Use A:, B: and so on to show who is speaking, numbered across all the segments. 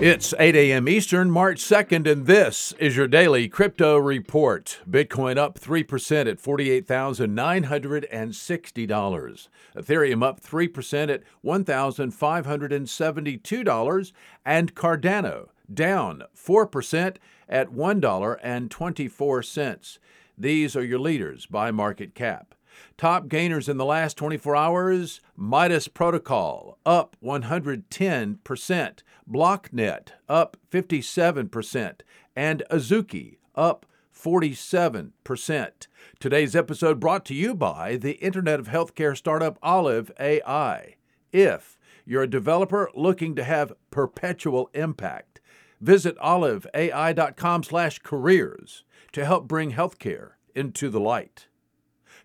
A: It's 8 a.m. Eastern, March 2nd, and this is your daily crypto report. Bitcoin up 3% at $48,960. Ethereum up 3% at $1,572. And Cardano down 4% at $1.24. These are your leaders by market cap. Top gainers in the last 24 hours Midas Protocol up 110%, BlockNet up 57%, and Azuki up 47%. Today's episode brought to you by the Internet of Healthcare startup Olive AI. If you're a developer looking to have perpetual impact, visit oliveai.com/careers to help bring healthcare into the light.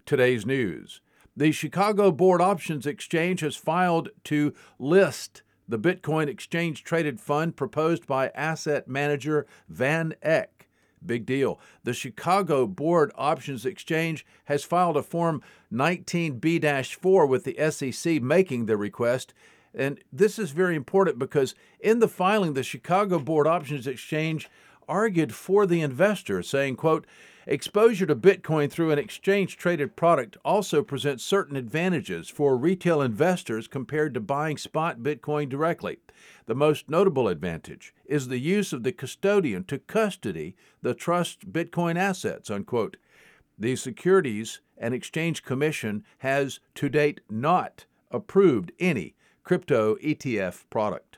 A: Today's news. The Chicago Board Options Exchange has filed to list the Bitcoin exchange traded fund proposed by asset manager Van Eck. Big deal. The Chicago Board Options Exchange has filed a Form 19B 4 with the SEC making the request. And this is very important because in the filing, the Chicago Board Options Exchange argued for the investor, saying, quote, Exposure to Bitcoin through an exchange traded product also presents certain advantages for retail investors compared to buying spot Bitcoin directly. The most notable advantage is the use of the custodian to custody the trust Bitcoin assets. Unquote. The Securities and Exchange Commission has to date not approved any crypto ETF product.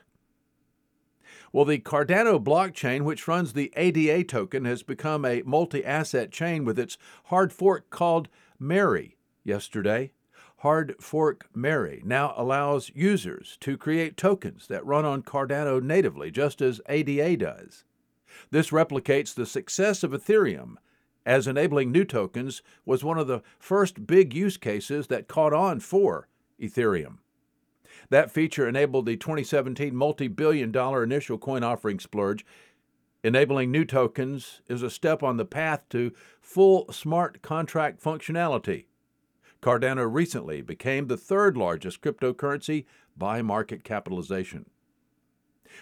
A: Well, the Cardano blockchain, which runs the ADA token, has become a multi asset chain with its hard fork called Mary yesterday. Hard Fork Mary now allows users to create tokens that run on Cardano natively, just as ADA does. This replicates the success of Ethereum, as enabling new tokens was one of the first big use cases that caught on for Ethereum. That feature enabled the 2017 multi billion dollar initial coin offering splurge. Enabling new tokens is a step on the path to full smart contract functionality. Cardano recently became the third largest cryptocurrency by market capitalization.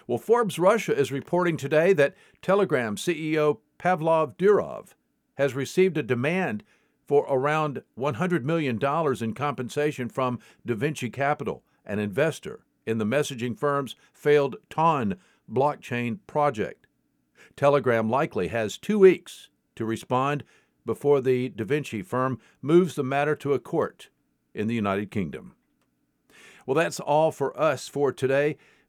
A: Well, Forbes Russia is reporting today that Telegram CEO Pavel Durov has received a demand for around $100 million in compensation from DaVinci Capital an investor in the messaging firm's failed TON blockchain project. Telegram likely has two weeks to respond before the DaVinci firm moves the matter to a court in the United Kingdom. Well, that's all for us for today.